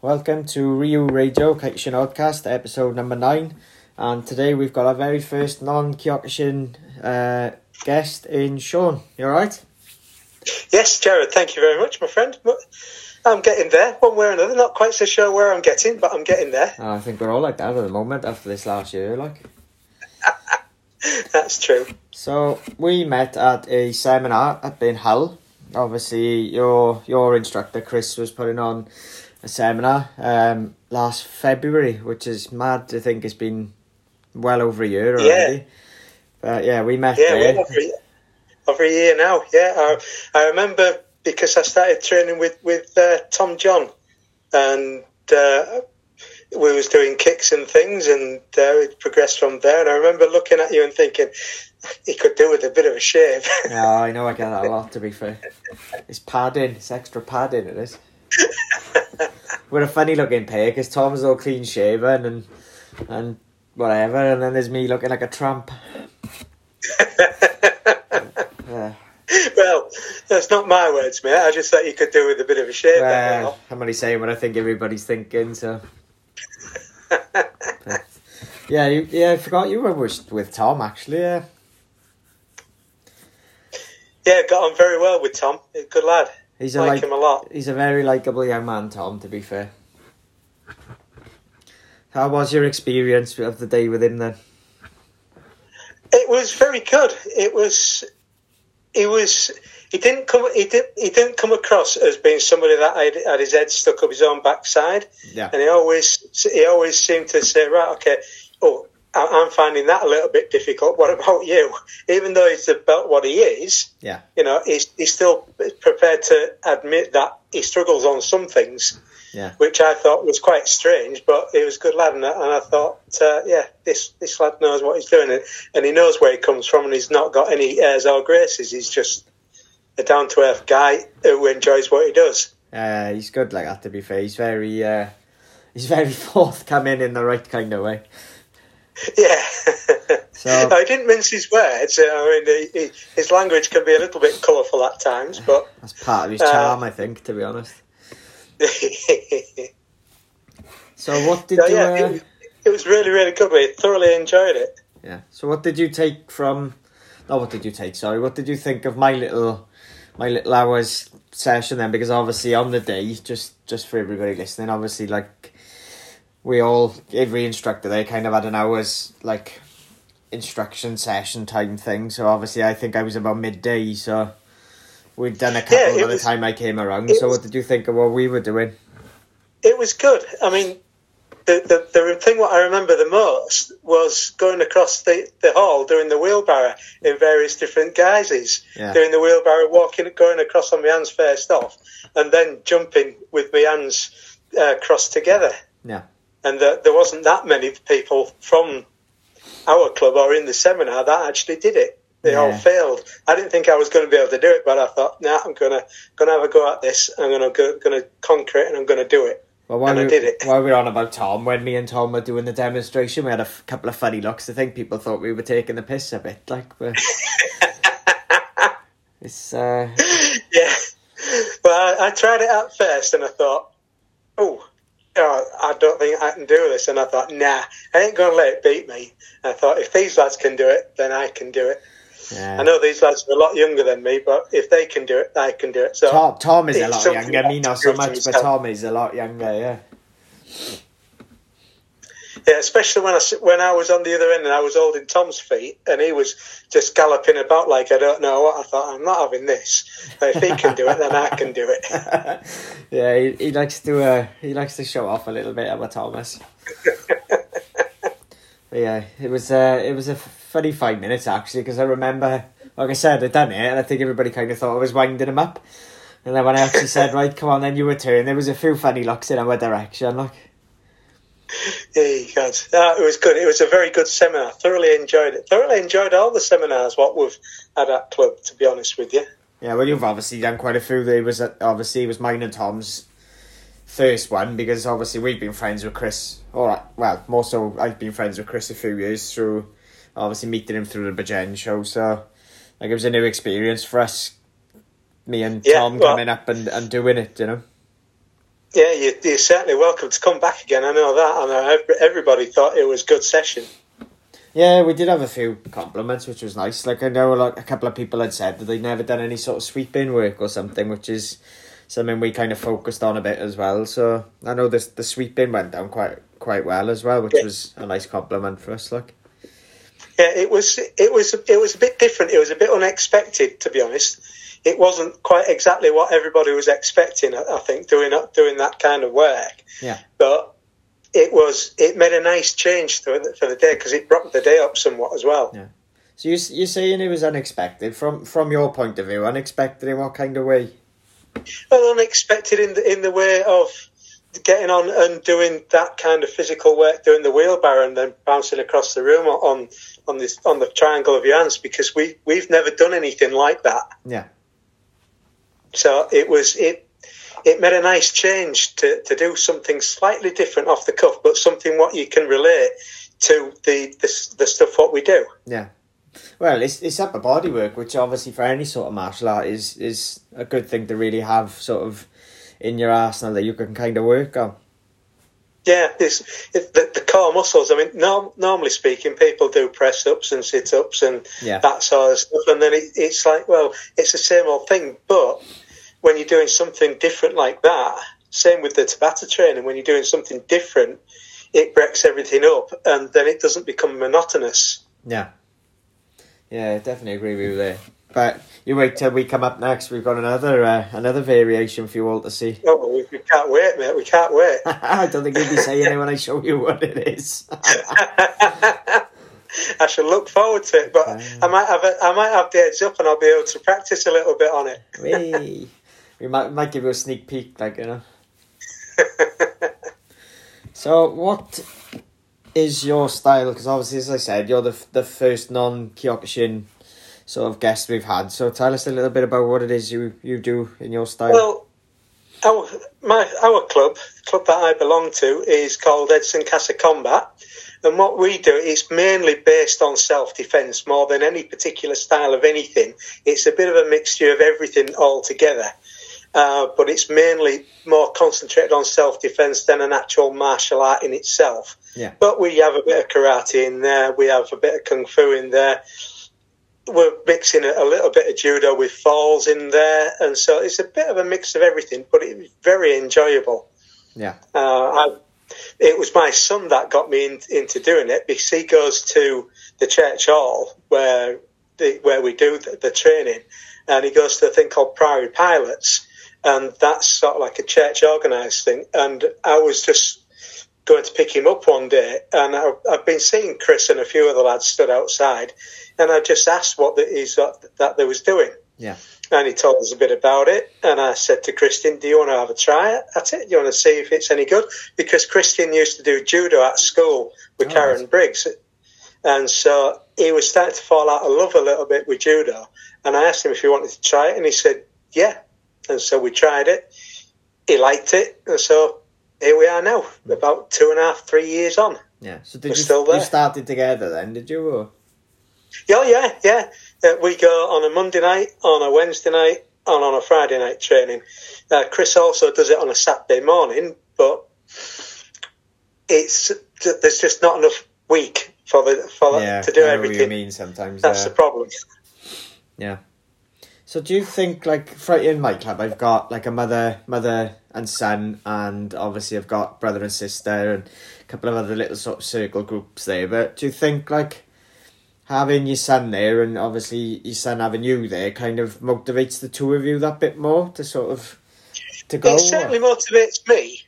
Welcome to Rio Radio Kyokushin Podcast, episode number nine. And today we've got our very first non Kyokushin uh, guest in Shaun. You alright? Yes, Jared, thank you very much, my friend. I'm getting there, one way or another. Not quite so sure where I'm getting, but I'm getting there. Oh, I think we're all like that at the moment after this last year, like. That's true. So we met at a seminar at Ben Hull. Obviously, your your instructor Chris was putting on a seminar um, last February, which is mad to think it's been well over a year already. Yeah. But yeah, we met Yeah, there. well, over, a- over a year now. Yeah, I, I remember because I started training with with uh, Tom John, and uh, we was doing kicks and things, and uh, it progressed from there. And I remember looking at you and thinking he could do with a bit of a shave. Yeah, I know I get that a lot to be fair. It's padding, it's extra padding it is. We're a funny looking pair because Tom's all clean shaven and and whatever, and then there's me looking like a tramp. Yeah. well, that's not my words, mate. I just thought you could do with a bit of a shave. Well, I'm only saying what I think everybody's thinking, so. But, yeah, you, yeah, I forgot you were with, with Tom actually. Yeah, Yeah, got on very well with Tom. Good lad. He's a like like him a lot. he's a very likable young man, Tom. To be fair. How was your experience of the day with him then? It was very good. It was. He was. He didn't come. He did. He didn't come across as being somebody that had, had his head stuck up his own backside. Yeah. And he always. He always seemed to say, "Right, okay. Oh, I'm finding that a little bit difficult. What about you?" Even though he's about what he is, Yeah. you know, he's he's still prepared to admit that he struggles on some things. Yeah. which I thought was quite strange, but he was a good lad, and I, thought, uh, yeah, this this lad knows what he's doing, and, and he knows where he comes from, and he's not got any airs or graces. He's just a down to earth guy who enjoys what he does. Uh, he's good like that. To be fair, he's very uh, he's very forthcoming in the right kind of way. Yeah. So- I didn't mince his words. I mean, he, he, his language can be a little bit colourful at times, but That's part of his Uh, charm, I think. To be honest. So what did So, you? yeah, uh, it, it was really, really good. We thoroughly enjoyed it. Yeah. So what did you take from? No, what did you take? Sorry, what did you think of my little, my little hours session then? Because obviously on the day, just just for everybody listening, obviously like we all every instructor they kind of had an hours like instruction session time thing. So obviously I think I was about midday. So we'd done a couple Yeah, by the time I came around. So was- what did you think of what we were doing? It was good. I mean, the, the, the thing what I remember the most was going across the, the hall doing the wheelbarrow in various different guises. Yeah. Doing the wheelbarrow, walking, going across on my hands first off, and then jumping with my hands uh, crossed together. Yeah. And the, there wasn't that many people from our club or in the seminar that actually did it. They all failed. I didn't think I was going to be able to do it, but I thought, nah, I'm gonna gonna have a go at this. I'm gonna go, gonna conquer it, and I'm gonna do it. Well, while And I we, did it. while we were on about Tom, when me and Tom were doing the demonstration, we had a f- couple of funny looks. I think people thought we were taking the piss a bit, like, but it's uh, Yeah. Well, I, I tried it at first and I thought, oh, oh, I don't think I can do this. And I thought, nah, I ain't going to let it beat me. I thought, if these lads can do it, then I can do it. yeah. I know these lads are a lot younger than me, but if they can do it, I can do it. So, Tom, Tom is a lot younger. Me not so much, but. Tom is a lot younger. Yeah, yeah, especially when I, when I was on the other end and I was holding Tom's feet and he was just galloping about like I don't know what, I thought, I'm not having this. But if he can do it, then I can do it. yeah. He, he likes to uh, he likes to show off a little bit about Thomas. But yeah, it was uh, it was a funny five minutes actually because I remember, like I said, I'd done it and I think everybody kind of thought I was winding him up. And then when I actually said, right, come on, then you return, there was a few funny looks in our direction. Like, Yeah, God. No, it was good. It was a very good seminar. Thoroughly enjoyed it. Thoroughly enjoyed all the seminars what we've had at club. To be honest with you. yeah, well, you've obviously done quite a few. There was obviously it was mine and Tom's first one because obviously we've been friends with Chris. All right, well, more so I've been friends with Chris a few years through obviously meeting him through the Bajen show. So like it was a new experience for us. Me and Yeah, Tom well- coming up and, and doing it, you know. Yeah, you, you're certainly welcome to come back again. I know that. I know everybody thought it was good session. Yeah, we did have a few compliments, which was nice. Like I know, like a couple of people had said that they'd never done any sort of sweeping work or something, which is something we kind of focused on a bit as well. So I know this the sweeping went down quite quite well as well, which yeah. was a nice compliment for us. Like, yeah, it was it was it was a bit different. It was a bit unexpected, to be honest. It wasn't quite exactly what everybody was expecting. I think doing doing that kind of work. Yeah, but it was it made a nice change for the, for the day because it brought the day up somewhat as well. Yeah. So you you're saying it was unexpected from from your point of view, unexpected in what kind of way? Well, unexpected in the in the way of getting on and doing that kind of physical work, doing the wheelbarrow and then bouncing across the room on on this on the triangle of your hands because we we've never done anything like that. Yeah. So it was it it made a nice change to, to do something slightly different off the cuff, but something what you can relate to the the, the stuff what we do. Yeah. Well, it's it's upper body work, which obviously for any sort of martial art is is a good thing to really have sort of in your arsenal that you can kind of work on. Yeah, it's, it, the, the core muscles. I mean, no, normally speaking, people do press ups and sit ups and yeah. that sort of stuff, and then it, it's like, well, it's the same old thing. But when you're doing something different like that, same with the Tabata training, when you're doing something different, it breaks everything up, and then it doesn't become monotonous. Yeah. Yeah, I definitely agree with you there. But you wait till we come up next. We've got another uh, another variation for you all to see. Oh, we, we can't wait, mate. We can't wait. I don't think you'll be saying it when I show you what it is. I shall look forward to it, but uh, I might have a, I might have the heads up, and I'll be able to practice a little bit on it. we, we might might give you a sneak peek, like you know. so, what is your style? Because obviously, as I said, you're the the first non Kyokushin sort of guests we've had. So, tell us a little bit about what it is you you do in your style. Well, our my our club, the club that I belong to, is called Edson Casa Combat. And what we do is mainly based on self defence more than any particular style of anything. It's a bit of a mixture of everything all together. Uh, but it's mainly more concentrated on self defense than an actual martial art in itself. Yeah. But we have a bit of karate in there, we have a bit of kung fu in there. We're mixing a, little bit of judo with falls in there, and so it's a bit of a mix of everything, but it's very enjoyable. Yeah. Uh, I, it was my son that got me in, into doing it because he goes to the church hall where the, where we do the, the training, and he goes to a thing called Prairie Pilots, and that's sort of like a church organised thing. And I was just going to pick him up one day, and I, have been seeing Chris and a few other lads stood outside, and I just asked what the, he's that, that they was doing. Yeah. And he told us a bit about it, and I said to Christian, "Do you want to have a try at it? Do you want to see if it's any good?" Because Christian used to do judo at school with oh, Karen nice. Briggs, and so he was starting to fall out of love a little bit with judo. And I asked him if he wanted to try it, and he said, "Yeah." And so we tried it. He liked it, and so here we are now, hmm. about two and a half, three years on. Yeah. So did We're you, still there. you started together then? Did you? Or? Yeah, yeah, yeah. Uh, we go on a Monday night, on a Wednesday night, and on a Friday night training. Uh, Chris also does it on a Saturday morning, but it's there's just not enough week for the for yeah, to do everything. you mean sometimes that's uh, the problem. Yeah. So do you think like for in my club I've got like a mother mother and son and obviously I've got brother and sister and a couple of other little sort of circle groups there. But do you think like having your son there and obviously your son having you there kind of motivates the two of you that bit more to sort of to go? It certainly motivates me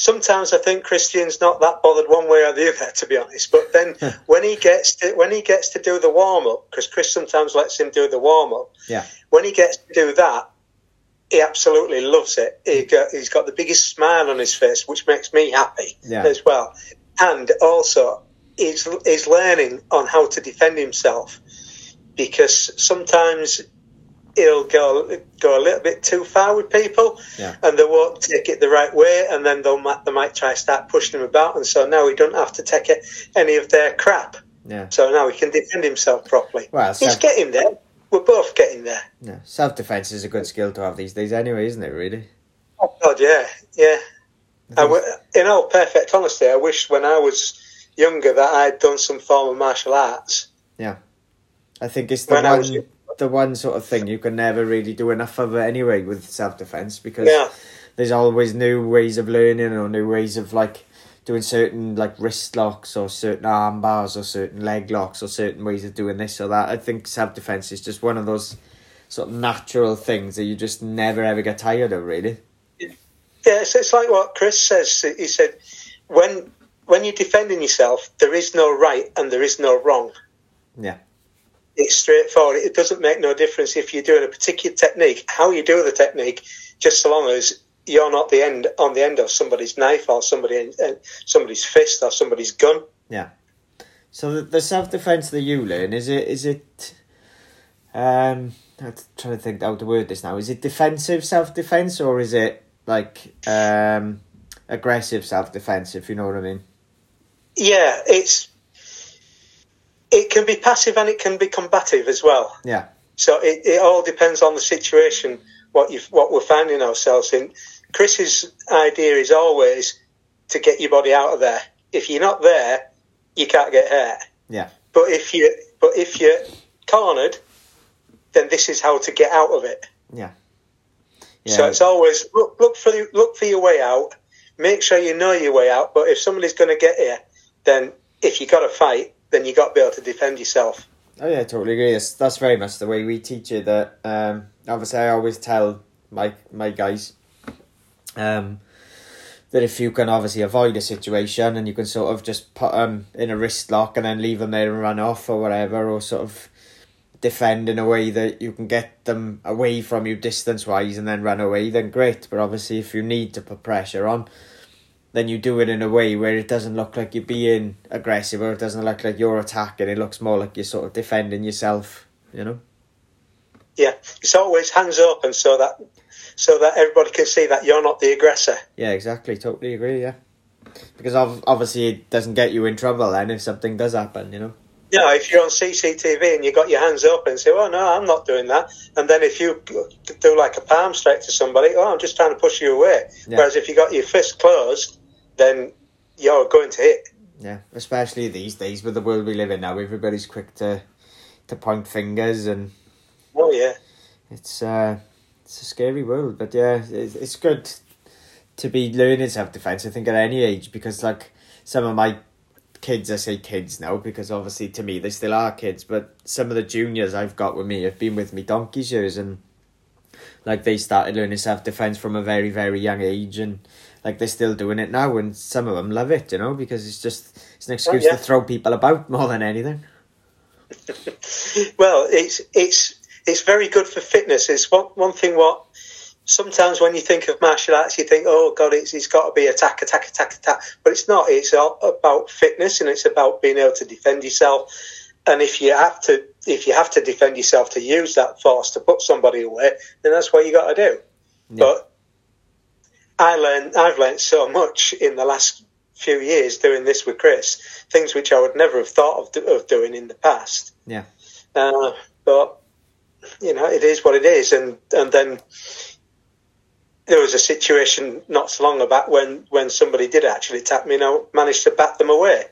sometimes I think Christian's not that bothered one way or the other, to be honest. But then when he gets to when he gets to do the warm up, because Chris sometimes lets him do the warm up. Yeah. When he gets to do that, he absolutely loves it. He mm. got, he's got the biggest smile on his face, which makes me happy yeah. as well. And also, he's he's learning on how to defend himself because sometimes he'll go go a little bit too far with people, yeah. and they won't take it the right way, and then they'll they might try to start pushing him about, and so now he don't have to take it, any of their crap. Yeah. So now he can defend himself properly. Well, he's getting there. We're both getting there. Yeah. Self defense is a good skill to have these days, anyway, isn't it? Really. Oh God, yeah, yeah. I w- in all perfect honesty, I wish when I was younger that I'd done some form of martial arts. Yeah, I think it's the When one the one sort of thing you can never really do enough of it anyway with self defense because Yeah, there's always new ways of learning or new ways of like doing certain like wrist locks or certain arm bars or certain leg locks or certain ways of doing this or that. I think self defense is just one of those sort of natural things that you just never ever get tired of really. yeah. It's, it's like what Chris says. He said, when when you're defending yourself, there is no right and there is no wrong. Yeah. It's straightforward. It doesn't make no difference if you're doing a particular technique, how you do the technique, just so long as you're not the end on the end of somebody's knife or somebody uh, somebody's fist or somebody's gun. Yeah. So the, the self defense that you learn is it is it um I'm trying to think how to word this now. Is it defensive self defense or is it like um aggressive self defense if you know what I mean? Yeah, it's it can be passive and it can be combative as well. Yeah. So it, it all depends on the situation, what you what we're finding ourselves in. Chris's idea is always to get your body out of there. If you're not there, you can't get hurt. Yeah. But if you but if you're cornered, then this is how to get out of it. Yeah. So it's always look look for the, look for your way out. Make sure you know your way out. But if somebody's going to get here, then if you got to fight, then you got to be able to defend yourself. Oh yeah, I totally agree. That's, that's very much the way we teach it. That um, obviously I always tell my my guys um, that if you can obviously avoid a situation and you can sort of just put them in a wrist lock and then leave them there and run off or whatever, or sort of defend in a way that you can get them away from you distance wise and then run away, then great. But obviously, if you need to put pressure on, then you do it in a way where it doesn't look like you're being aggressive or it doesn't look like you're attacking. It looks more like you're sort of defending yourself, you know? Yeah, it's always hands open so that so that everybody can see that you're not the aggressor. Yeah, exactly. Totally agree, yeah. Because ob- obviously it doesn't get you in trouble then if something does happen, you know? You know, if you're on CCTV and you got your hands up and say, "Oh no, I'm not doing that," and then if you do like a palm strike to somebody, "Oh, I'm just trying to push you away," Yeah. whereas if you got your fist closed, then you're going to hit. Yeah, especially these days with the world we live in now, everybody's quick to to point fingers and Oh yeah, it's uh it's a scary world but yeah it's, it's good to be learning self-defense i think at any age because like some of my kids i say kids now because obviously to me they still are kids but some of the juniors i've got with me have been with me donkey's years and like they started learning self-defense from a very very young age and like they're still doing it now and some of them love it you know because it's just it's an excuse yeah. to throw people about more than anything well, it's it's it's very good for fitness. It's one one thing. What sometimes when you think of martial arts, you think, "Oh God, it's it's got to be attack, attack, attack, attack." But it's not. It's all about fitness, and it's about being able to defend yourself. And if you have to, if you have to defend yourself to use that force to put somebody away, then that's what you got to do. Yeah. But I learned, I've learned so much in the last few years doing this with Chris, things which I would never have thought of, do- of doing in the past. Yeah. Uh, but you know, it is what it is, and and then there was a situation not so long back when when somebody did actually attack me, and I managed to bat them away,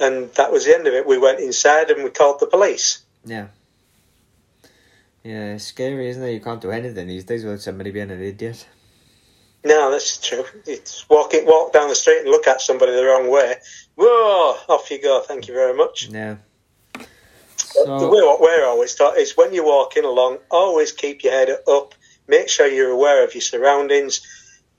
and that was the end of it. We went inside and we called the police. Yeah. Yeah, it's scary, isn't it? You can't do anything these days without somebody being an idiot. No, that's true. It's walking, walk down the street and look at somebody the wrong way. Whoa, off you go. Thank you very much. Yeah. the way what we're always taught is when you're walking along, always keep your head up. Make sure you're aware of your surroundings.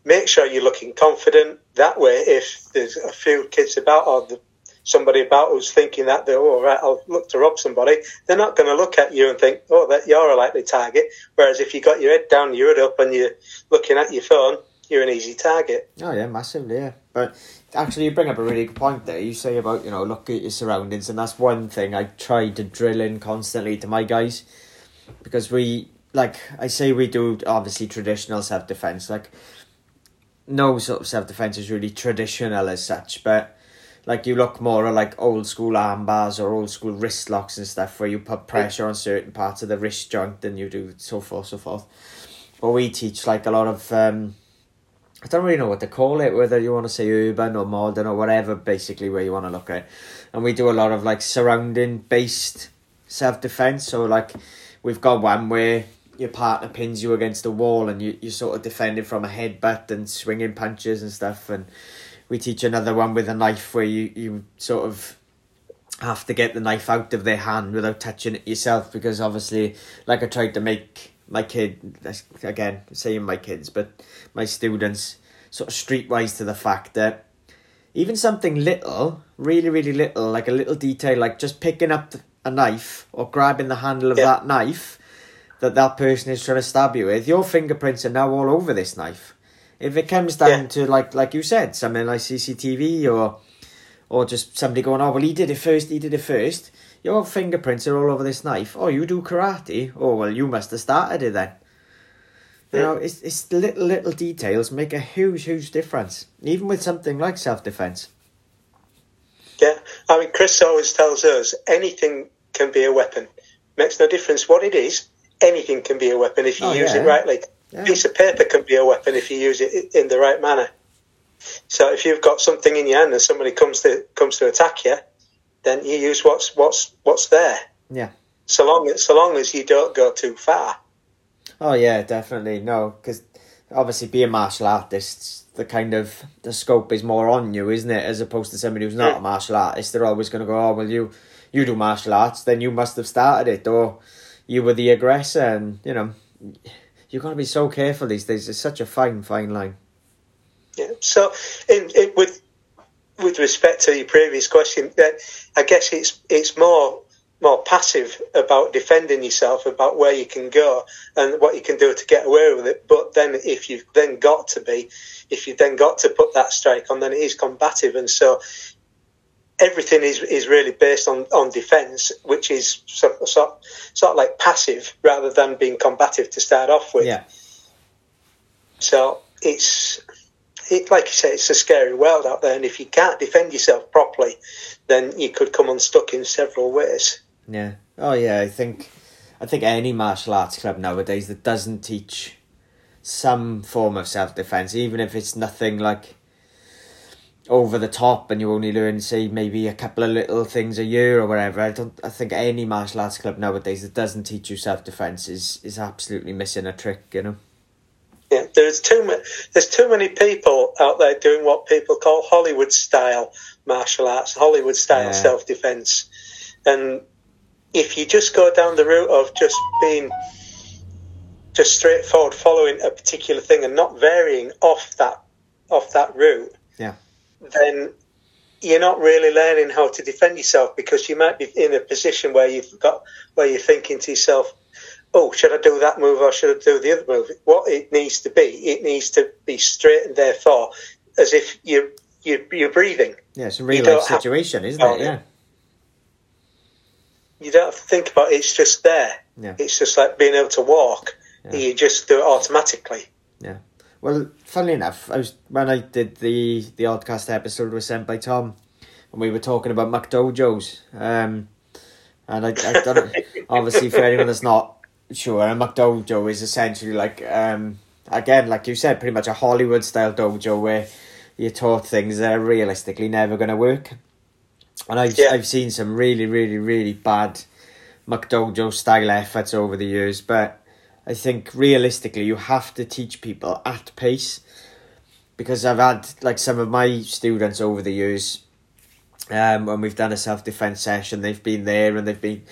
Make sure you're looking confident. That way, if there's a few kids about or the, somebody about who's thinking that they're all right, I'll look to rob somebody, they're not going to look at you and think, oh, that you're a likely target. Whereas if you got your head down, your head up, and you're looking at your phone, you're an easy target. oh yeah, massively, yeah. But actually, you bring up a really good point there. You say about you know look at your surroundings, and that's one thing I try to drill in constantly to my guys, because we like I say we do obviously traditional self defense. Like no sort of self defense is really traditional as such, but like you look more at like old school arm bars or old school wrist locks and stuff where you put pressure on certain parts of the wrist joint and you do so forth so forth. But we teach like a lot of um I don't really know what to call it, whether you want to say urban or modern or whatever, basically where you want to look at. And we do a lot of like surrounding based self defense. So like we've got one where your partner pins you against the wall and you you sort of defending from a headbutt and swinging punches and stuff. And we teach another one with a knife where you you sort of have to get the knife out of their hand without touching it yourself because obviously like I tried to make my kid again saying my kids but my students sort of streetwise to the fact that even something little really really little like a little detail like just picking up a knife or grabbing the handle of yeah. that knife that that person is trying to stab you with your fingerprints are now all over this knife if it comes down yeah. to like like you said something like CCTV or or just somebody going, oh, well, he did it first, he did it first. Your fingerprints are all over this knife. Oh, you do karate? Oh, well, you must have started it then. You know, it's, it's little, little details make a huge, huge difference, even with something like self defense. Yeah, I mean, Chris always tells us anything can be a weapon. Makes no difference what it is, anything can be a weapon if you oh, use yeah. it rightly. Yeah. A piece of paper can be a weapon if you use it in the right manner. So if you've got something in your hand and somebody comes to comes to attack you, then you use what's what's what's there. Yeah. So long as so long as you don't go too far. Oh yeah, definitely no, because obviously being a martial artists, the kind of the scope is more on you, isn't it? As opposed to somebody who's not yeah. a martial artist, they're always going to go, oh well, you you do martial arts, then you must have started it, or you were the aggressor, and you know you've got to be so careful these days. It's such a fine, fine line. Yeah. So, in, in, with with respect to your previous question, I guess it's it's more more passive about defending yourself, about where you can go and what you can do to get away with it. But then, if you've then got to be, if you've then got to put that strike on, then it is combative, and so everything is is really based on on defence, which is sort, sort, sort of like passive rather than being combative to start off with. Yeah. So it's it, like you say, it's a scary world out there, and if you can't defend yourself properly, then you could come unstuck in several ways. Yeah. Oh, yeah. I think, I think any martial arts club nowadays that doesn't teach some form of self defense, even if it's nothing like over the top and you only learn say maybe a couple of little things a year or whatever i don't i think any martial arts club nowadays that doesn't teach you self-defense is is absolutely missing a trick you know yeah, there's too many. There's too many people out there doing what people call Hollywood style martial arts, Hollywood style yeah. self defense, and if you just go down the route of just being just straightforward following a particular thing and not varying off that off that route, yeah, then you're not really learning how to defend yourself because you might be in a position where you've got where you're thinking to yourself, oh, should I do that move or should I do the other move? What it needs to be, it needs to be straight and therefore as if you're, you're, you're breathing. Yeah, it's a real life situation, isn't it? Yeah. You don't have to think about it, it's just there. Yeah. It's just like being able to walk. Yeah. You just do it automatically. Yeah. Well, funnily enough, I was when I did the the Oddcast episode was sent by Tom, and we were talking about McDojos. Um, and I, I don't obviously for anyone that's not Sure, and McDojo is essentially like um again, like you said, pretty much a Hollywood style dojo where you're taught things that are realistically never going to work. And I've yeah. I've seen some really, really, really bad McDojo style efforts over the years, but I think realistically you have to teach people at pace because I've had like some of my students over the years um when we've done a self defense session they've been there and they've been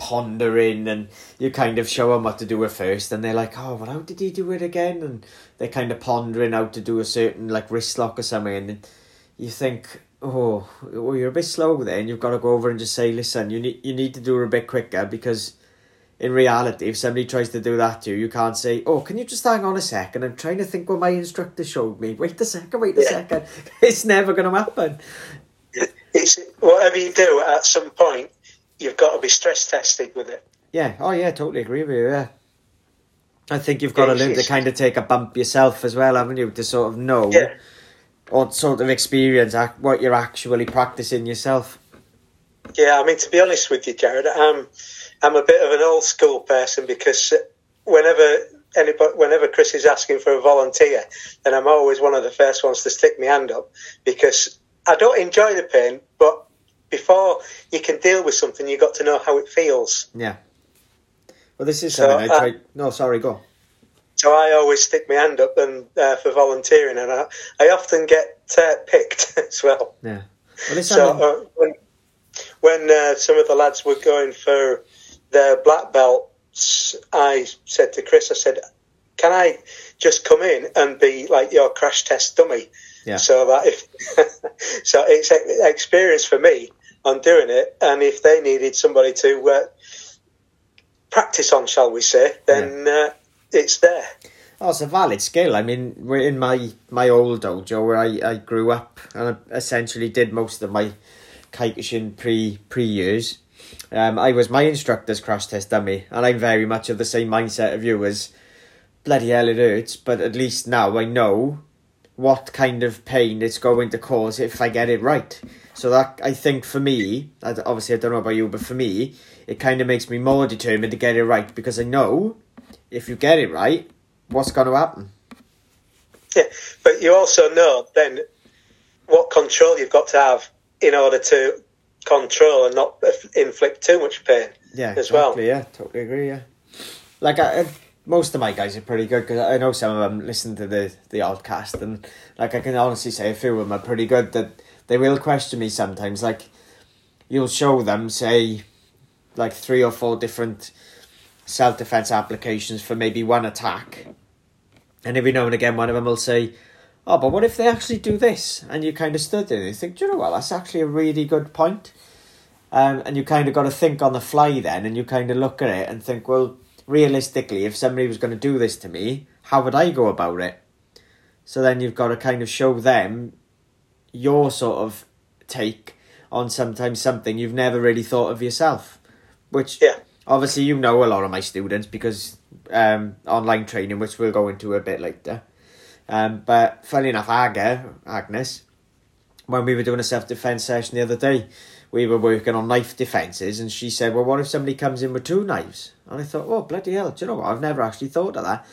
pondering and you kind of show them what to do at first and they're like oh well how did he do it again? And they're kind of pondering how to do a certain like wrist lock or something and you think oh well you're a bit slow there and you've got to go over and just say listen you need you need to do it a bit quicker because in reality if somebody tries to do that to you you can't say oh can you just hang on a second? I'm trying to think what my instructor showed me. Wait a second wait a yeah. second it's never going to happen. It's whatever you do at some point you've got to be stress tested with it. Yeah. Oh, yeah. Totally agree with you. Yeah. I think you've got yeah, to learn to kind of take a bump yourself as well, haven't you? To sort of know yeah. or sort of experience what you're actually practicing yourself. Yeah, I mean, to be honest with you, Jared, I'm I'm a bit of an old school person because whenever anybody, whenever Chris is asking for a volunteer, then I'm always one of the first ones to stick my hand up because I don't enjoy the pain, but before you can deal with something, you've got to know how it feels. Yeah. Well, this is something So, I uh. No, sorry, go. So I always stick my hand up and uh, for volunteering, and I, I often get uh, picked as well. Yeah. Well, So uh, when when uh, some of the lads were going for their black belts, I said to Chris, I said, "Can I just come in and be like your crash test dummy?" Yeah. So that if so, it's experience for me on doing it, and if they needed somebody to uh, practice on, shall we say, then uh, it's there. Oh, it's a valid skill. I mean, we're in my my old dojo where I, I grew up and I essentially did most of my Kyokushin pre pre years. Um, I was my instructor's crash test dummy, and I'm very much of the same mindset of you as bloody hell it hurts, but at least now I know what kind of pain it's going to cause if I get it right. So that I think for me, obviously I don't know about you, but for me, it kind of makes me more determined to get it right because I know if you get it right, what's going to happen. Yeah, but you also know then what control you've got to have in order to control and not inflict too much pain. Yeah, as well. Yeah, totally agree. Yeah, like I, I, most of my guys are pretty good because I know some of them listen to the the odd cast and like I can honestly say a few of them are pretty good. That they will question me sometimes. Like you'll show them say like three or four different self defense applications for maybe one attack, and every now and again one of them will say. Oh, but what if they actually do this? And you kind of stood there and you think, do you know what, that's actually a really good point. Um, and you kind of got to think on the fly then, and you kind of look at it and think, well, realistically, if somebody was going to do this to me, how would I go about it? So then you've got to kind of show them your sort of take on sometimes something you've never really thought of yourself. Which, Yeah. obviously, you know a lot of my students because um, online training, which we'll go into a bit later. Um, but funny enough, Aga, Agnes, when we were doing a self defense session the other day, we were working on knife defences, and she said, Well, what if somebody comes in with two knives? And I thought, Oh, bloody hell, do you know what? I've never actually thought of that.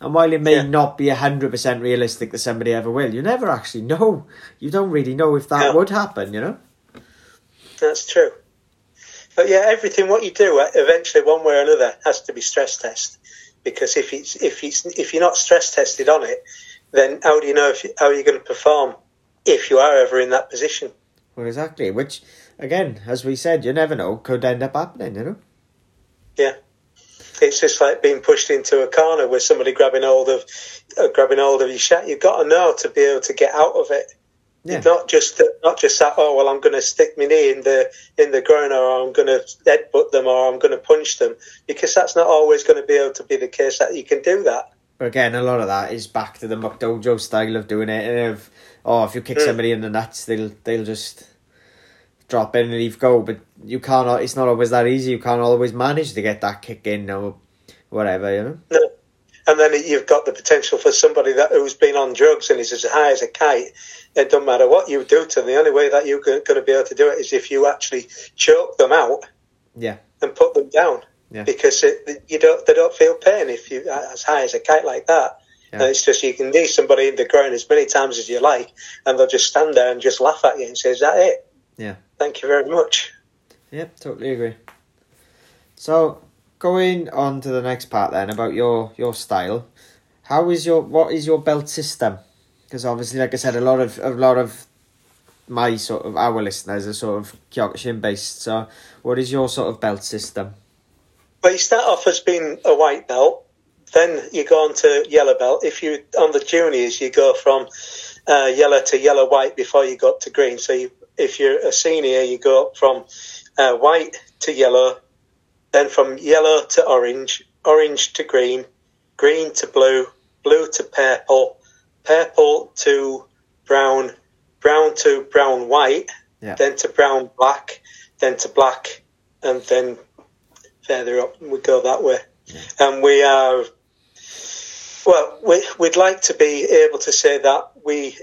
And while it may Yeah. not be 100% realistic that somebody ever will, you never actually know. You don't really know if that would happen, you know? That's true. But yeah, everything what you do uh, eventually, one way or another, has to be stress test. Because if it's if it's if you're not stress tested on it, then how do you know if you, how you're going to perform if you are ever in that position? Well, exactly. Which, again, as we said, you never know, could end up happening, you know? Yeah, it's just like being pushed into a corner with somebody grabbing hold of uh, grabbing hold of your shot. You've got to know to be able to get out of it. Yeah. Not just not just that. Oh well, I'm going to stick my knee in the in the groin, or I'm going to headbutt them, or I'm going to punch them, because that's not always going to be able to be the case that you can do that. But again, a lot of that is back to the McDojo style of doing it. and Of oh, if you kick Mm. somebody in the nuts, they'll they'll just drop in and leave go. But you can't. It's not always that easy. You can't always manage to get that kick in or whatever. You know. No. And then you've got the potential for somebody that who's been on drugs and is as high as a kite. It doesn't matter what you do to them. The only way that you're going to be able to do it is if you actually choke them out Yeah. and put them down. Yeah. Because it, you don't, they don't feel pain if you as high as a kite like that. Yeah. And it's just you can knee somebody in the ground as many times as you like, and they'll just stand there and just laugh at you and say, "Is that it?" Yeah. Thank you very much. Yep. Totally agree. So going on to the next part then about your your style. How is your what is your belt system? Because obviously, like I said, a lot of a lot of my sort of our listeners are sort of Kyokushin based. So, what is your sort of belt system? But you start off as being a white belt, then you go on to yellow belt. If you on the juniors, you go from uh, yellow to yellow white before you got to green. So you, if you're a senior, you go up from uh, white to yellow, then from yellow to orange, orange to green, green to blue, blue to purple, purple to brown, brown to brown white, Yeah. then to brown black, then to black, and then further up we go that way. And we are, well, we, we'd like to be able to say that we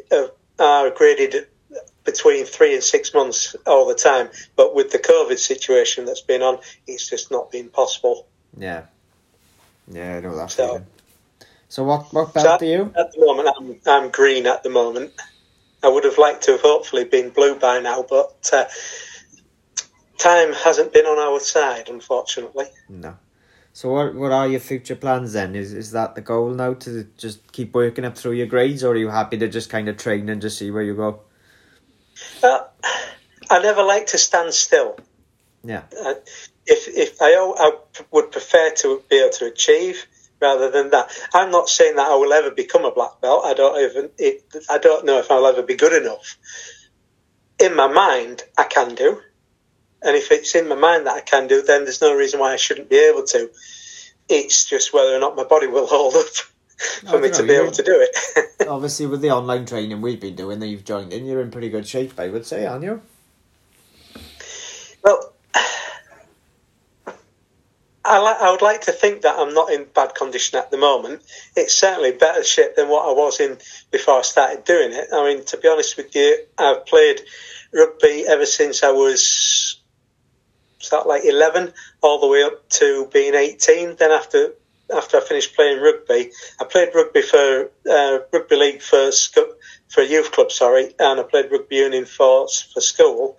are graded between three and six months all the time, but with the COVID situation that's been on, it's just not been possible. Yeah. Yeah, I know that So- feeling. So what what belt So are you? At the moment, I'm, I'm green at the moment. I would have liked to have hopefully been blue by now, but uh, time hasn't been on our side, unfortunately. No. So what what are your future plans then? Is is that the goal now to just keep working up through your grades, or are you happy to just kind of train and just see where you go? Uh, I never like to stand still. Yeah. Uh, if if I, I would prefer to be able to achieve rather than that. I'm not saying that I will ever become a black belt. I don't even. It, I don't know if I'll ever be good enough. In my mind, I can do, and if it's in my mind that I can do, then there's no reason why I shouldn't be able to. It's just whether or not my body will hold up for me don't to be able to do it. Obviously, with the online training we've been doing that you've joined in, you're in pretty good shape, I would say, aren't you? Well, I, li- I would like to think that I'm not in bad condition at the moment. It's certainly better shape than what I was in before I started doing it. I mean, to be honest with you, I've played rugby ever since I was sort of like 11, all the way up to being 18. Then after after I finished playing rugby, I played rugby for uh, rugby league for sco- for youth club, sorry, and I played rugby union for for school.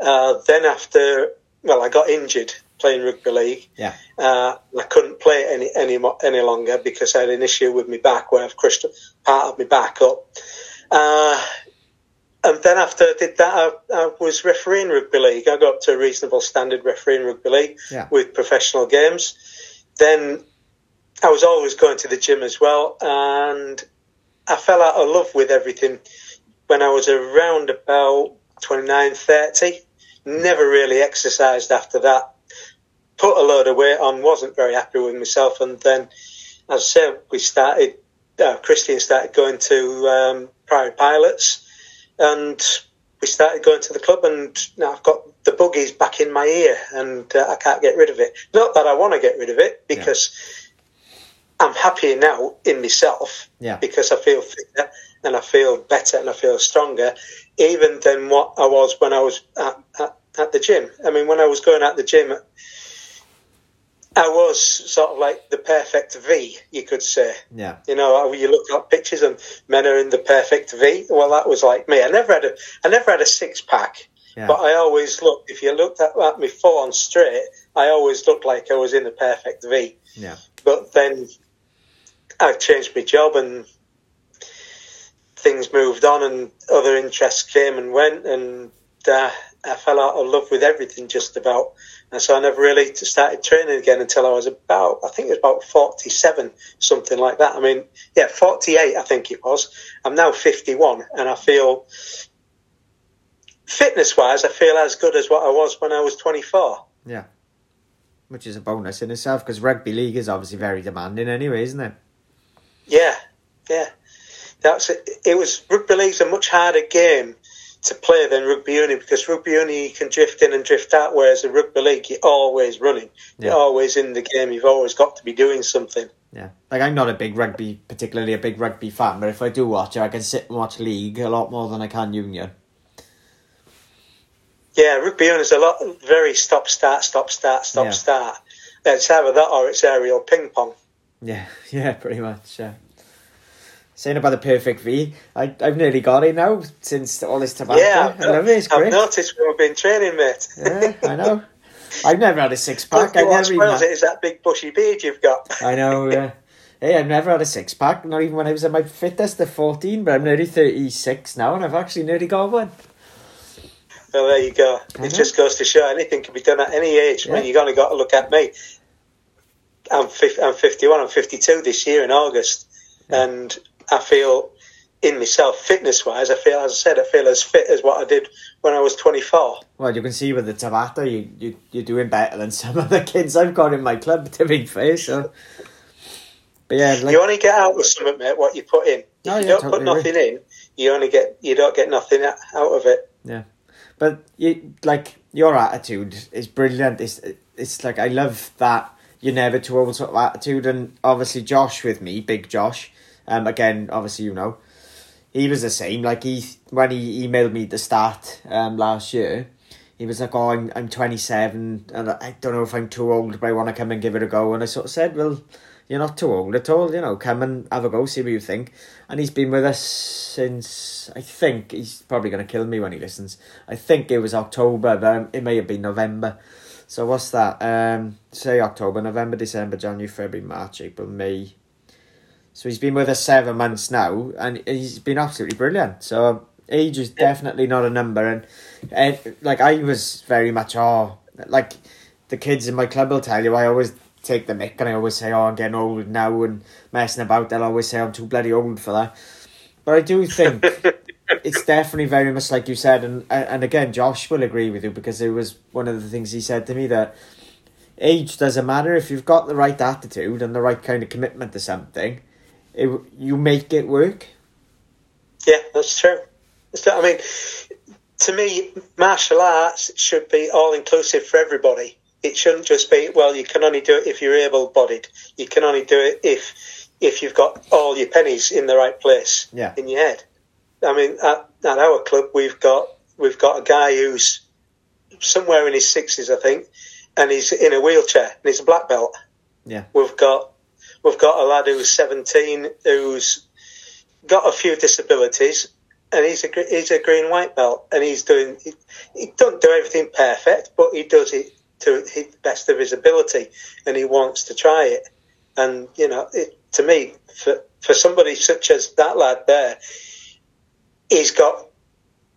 Uh, then after, well, I got injured playing rugby league. Yeah. Uh, I couldn't play any any any longer because I had an issue with my back where I've crushed part of my back up. Uh, and then after I did that, I, I was refereeing rugby league. I got up to a reasonable standard refereeing rugby league Yeah. with professional games. Then I was always going to the gym as well, and I fell out of love with everything when I was around about 29, 30. Never really exercised after that. Put a load of weight on, wasn't very happy with myself, and then, as I said, we started. Uh, Christian started going to um, Prairie Pilots, and we started going to the club, and now I've got the buggies back in my ear, and uh, I can't get rid of it. Not that I want to get rid of it, because I'm happier now in myself Yeah. because I feel fitter and I feel better and I feel stronger, even than what I was when I was at, at, at the gym. I mean, when I was going at the gym, I was sort of like the perfect V, you could say. Yeah. You know, you look at pictures and men are in the perfect V. Well, that was like me. I never had a, I never had a six pack, Yeah. but I always looked. If you looked at, at me full on straight, I always looked like I was in the perfect V. Yeah. But then I changed my job and things moved on, and other interests came and went, and uh, I fell out of love with everything just about. And so I never really started training again until I was about, I think it was about 47, something like that. I mean, yeah, 48, I think it was. I'm now 51, and I feel, fitness wise, I feel as good as what I was when I was 24. Yeah. Which is a bonus in itself because rugby league is obviously very demanding anyway, isn't it? Yeah, yeah. That's it. It was rugby league's a much harder game to play than rugby union because rugby union you can drift in and drift out, whereas in rugby league you're always running, Yeah. you're always in the game. You've always got to be doing something. Yeah. Like I'm not a big rugby, particularly a big rugby fan, but if I do watch it, I can sit and watch league a lot more than I can union. Yeah, rugby union is a lot very stop start stop start stop Yeah. start. It's either that or it's aerial ping pong. Yeah, yeah, pretty much. Yeah. Saying about the perfect V, I I've nearly got it now since all this Tabata. yeah, I love it. It's I've great. noticed when we've been training, mate. Yeah, I know. I've never had a six pack. I never even. Had, it is that big bushy beard you've got. I know. Yeah. Hey, I've never had a six pack. Not even when I was at my fittest at fourteen. But I'm nearly thirty six now, and I've actually nearly got one. Well, there you go. It just goes to show anything can be done at any age. I mean, you've only got to look at me. I'm, I'm 51, I'm 52 this year in August. And I feel, in myself, fitness wise, I feel, as I said, I feel as fit as what I did when I was 24. Well, you can see with the Tabata, you, you, you're doing better than some of the kids I've got in my club, to be fair. So. But yeah, like, you only get out of something, mate, what you put in. If Oh, you yeah, don't totally put nothing in, you only get, you don't get nothing out of it. Yeah, but you, like your attitude is brilliant. It's, it's like, I love that you're never too old sort of attitude. And obviously, Josh with me, big Josh, um, again, obviously, you know, he was the same. Like, he, when he emailed me the start um, last year, he was like, "Oh, I'm I'm 27, and I don't know if I'm too old, but I want to come and give it a go." And I sort of said, "Well, you're not too old at all. You know, come and have a go, see what you think. And he's been with us since I think he's probably going to kill me when he listens. I think it was October, but it may have been November. So what's that? Um, say October, November, December, January, February, March, April, May. So he's been with us seven months now, and he's been absolutely brilliant. So age is definitely not a number, and, and like I was very much oh like the kids in my club will tell you I always take the mick and I always say oh I'm getting old now and messing about. They'll always say I'm too bloody old for that, but I do think it's definitely very much like you said, and and again Josh will agree with you because it was one of the things he said to me that age doesn't matter if you've got the right attitude and the right kind of commitment to something, it you make it work. Yeah, that's true. I mean, to me, martial arts should be all inclusive for everybody. It shouldn't just be well. You can only do it if you're able-bodied. You can only do it if if you've got all your pennies in the right place yeah. in your head. I mean, at, at our club, we've got we've got a guy who's somewhere in his sixties, I think, and he's in a wheelchair and he's a black belt. Yeah, we've got we've got a lad who's seventeen who's got a few disabilities and he's a he's a green white belt, and he's doing he, he don't do everything perfect, but he does it to the best of his ability, and he wants to try it. And you know, it, to me, for for somebody such as that lad there, he's got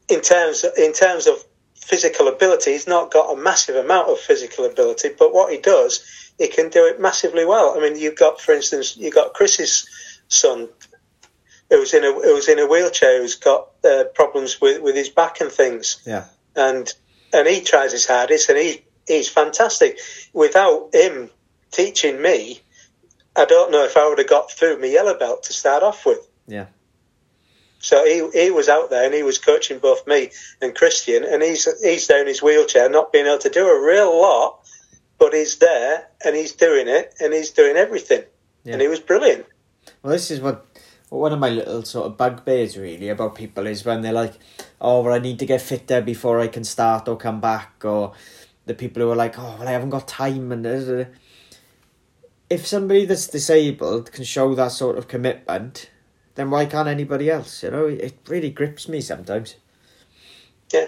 in terms of, in terms of physical ability, he's not got a massive amount of physical ability, but what he does, he can do it massively well. I mean, you've got, for instance, you've got Chris's son who was in a who was in a wheelchair who's got uh, problems with, with his back and things. Yeah, and and he tries his hardest, and he he's fantastic. Without him teaching me, I don't know if I would have got through my yellow belt to start off with. Yeah. So he he was out there and he was coaching both me and Christian, and he's he's there in his wheelchair, not being able to do a real lot, but he's there and he's doing it and he's doing everything, yeah. and he was brilliant. Well, this is what one of my little sort of bugbears really about people is when they're like, oh, well, I need to get fitter before I can start or come back, or the people who are like, oh, well, I haven't got time. And uh, if somebody that's disabled can show that sort of commitment, then why can't anybody else? You know, it really grips me sometimes. Yeah.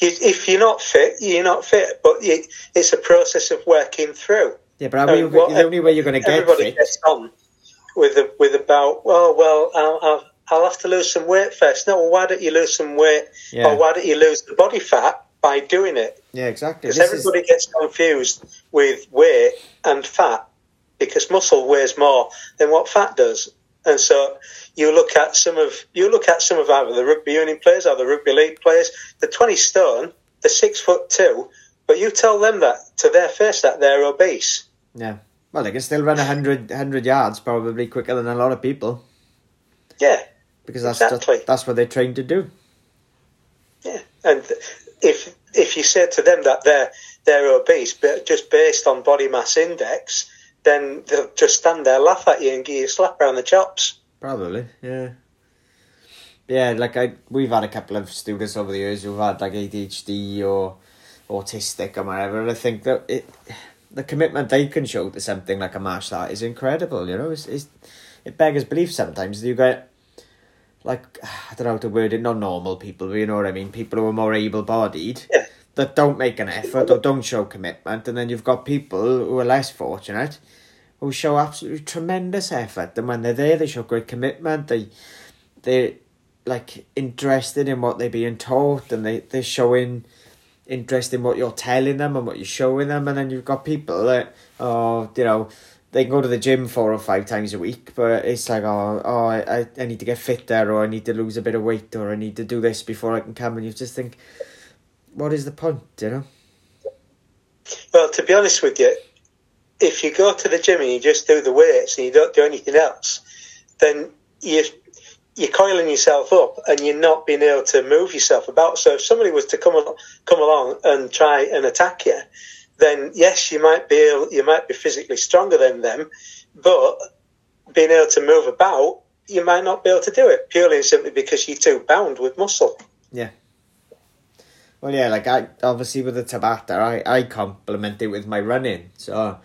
If you're not fit, you're not fit, but it's a process of working through. Yeah, but um, what, the only way you're going to get fit. Gets on with a, with about well, well, I'll, I'll, I'll have to lose some weight first. No, well, why don't you lose some weight, yeah. or why don't you lose the body fat by doing it? Yeah, exactly. Because everybody is... gets confused with weight and fat because muscle weighs more than what fat does, and so you look at some of you look at some of either the rugby union players or the rugby league players. The twenty stone, the six foot two, but you tell them that to their face that they're obese. Yeah. Well, they can still run 100, 100 yards probably quicker than a lot of people. Yeah. Because that's exactly. just, that's what they're trained to do. Yeah, and if if you say to them that they're they're obese, but just based on body mass index, then they'll just stand there, laugh at you, and give you a slap around the chops. Probably, yeah. Yeah, like I, we've had a couple of students over the years who've had like ADHD or autistic or whatever, and I think that it the commitment they can show to something like a martial art is incredible. You know, it's, it's it beggars belief sometimes. You get like I don't know how to word it, not normal people, but you know what I mean. People who are more able-bodied yeah. That don't make an effort or don't show commitment, and then you've got people who are less fortunate who show absolutely tremendous effort. And when they're there, they show great commitment. They they like interested in what they're being taught, and they they're showing interest in what you're telling them and what you're showing them, and then you've got people that, oh, you know, they can go to the gym four or five times a week, but it's like, oh, oh, I, I need to get fitter, or I need to lose a bit of weight, or I need to do this before I can come, and you just think, what is the point, you know? Well, to be honest with you, if you go to the gym and you just do the weights and you don't do anything else, then you you're coiling yourself up and you're not being able to move yourself about. So if somebody was to come along, come along and try and attack you, then yes, you might be able, you might be physically stronger than them, but being able to move about, you might not be able to do it purely and simply because you're too bound with muscle. Yeah. Well, yeah, like I obviously with the Tabata, I I complement it with my running. So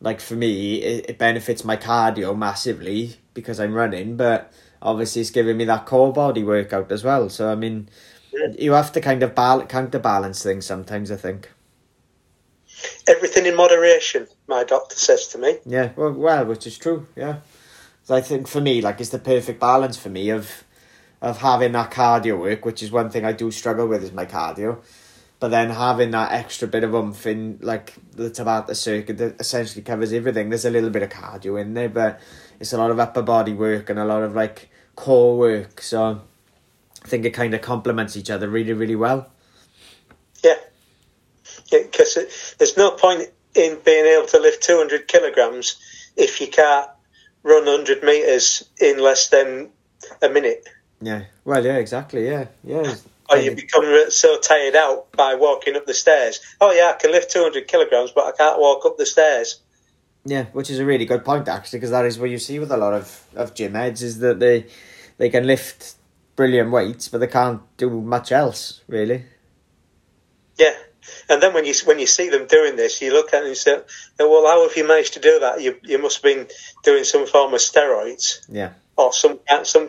like for me, it, it benefits my cardio massively because I'm running, but obviously it's giving me that core body workout as well. So I mean, Yeah. you have to kind of bal- counterbalance things sometimes. I think. Everything in moderation, my doctor says to me. Yeah, well, well, which is true. Yeah, so I think for me, like, it's the perfect balance for me of of having that cardio work, which is one thing I do struggle with is my cardio, but then having that extra bit of oomph in like the Tabata circuit that essentially covers everything. There's a little bit of cardio in there, but it's a lot of upper body work and a lot of like core work. So I think it kind of complements each other really, really well. Yeah, because there's no point in being able to lift 200 kilograms if you can't run 100 meters in less than a minute. Yeah. Well, yeah, exactly. Yeah, yeah. Or oh, you become so tired out by walking up the stairs. Oh yeah, I can lift 200 kilograms, but I can't walk up the stairs. Yeah, which is a really good point actually, because that is what you see with a lot of, of gym heads is that they they can lift brilliant weights, but they can't do much else really. Yeah, and then when you when you see them doing this, you look at them and you say, "Oh, "Well, how have you managed to do that? You you must have been doing some form of steroids Yeah, or some some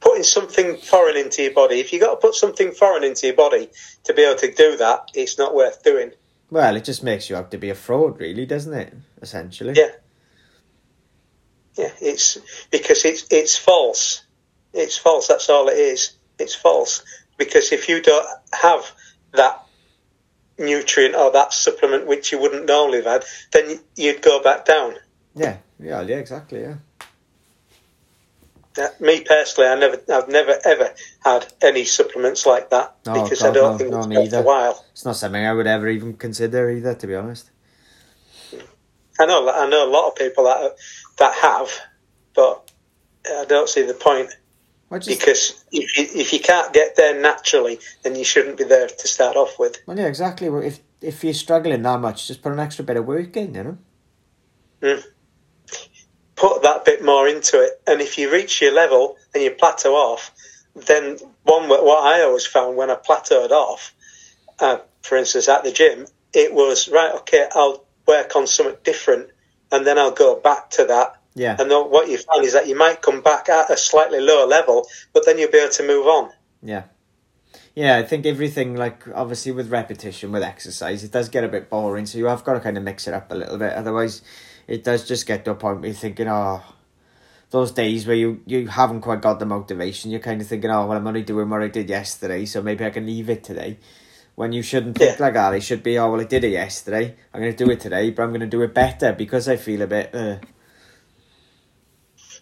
putting something foreign into your body. If you got to put something foreign into your body to be able to do that, it's not worth doing." well, it just makes you out to be a fraud, really, doesn't it? Essentially. Yeah. Yeah, it's because it's it's false. It's false. That's all it is. It's false because if you don't have that nutrient or that supplement which you wouldn't normally have had, then you'd go back down. Yeah, yeah, yeah, exactly. Yeah, Uh, me personally, I never, I've never ever had any supplements like that Oh, because God, I don't no, think no, it's me either. worthwhile. it's not something I would ever even consider either, to be honest. I know, I know a lot of people that that have, but I don't see the point. Because if you, if you can't get there naturally, then you shouldn't be there to start off with. well, yeah, exactly. Well, If if you're struggling that much, just put an extra bit of work in, you know. Hmm. Put that bit more into it, and if you reach your level and you plateau off, then one what I always found when I plateaued off, uh, for instance at the gym, it was right. Okay, I'll work on something different, and then I'll go back to that. Yeah, And what you find is that you might come back at a slightly lower level, but then you'll be able to move on. Yeah. Yeah, I think everything like obviously with repetition with exercise it does get a bit boring, so you have got to kind of mix it up a little bit. Otherwise, it does just get to a point where you're thinking, oh, those days where you you haven't quite got the motivation, you're kind of thinking, oh, well, I'm only doing what I did yesterday, so maybe I can leave it today. When you shouldn't think Yeah. like that, it should be, oh, well, I did it yesterday. I'm going to do it today, but I'm going to do it better because I feel a bit. Uh,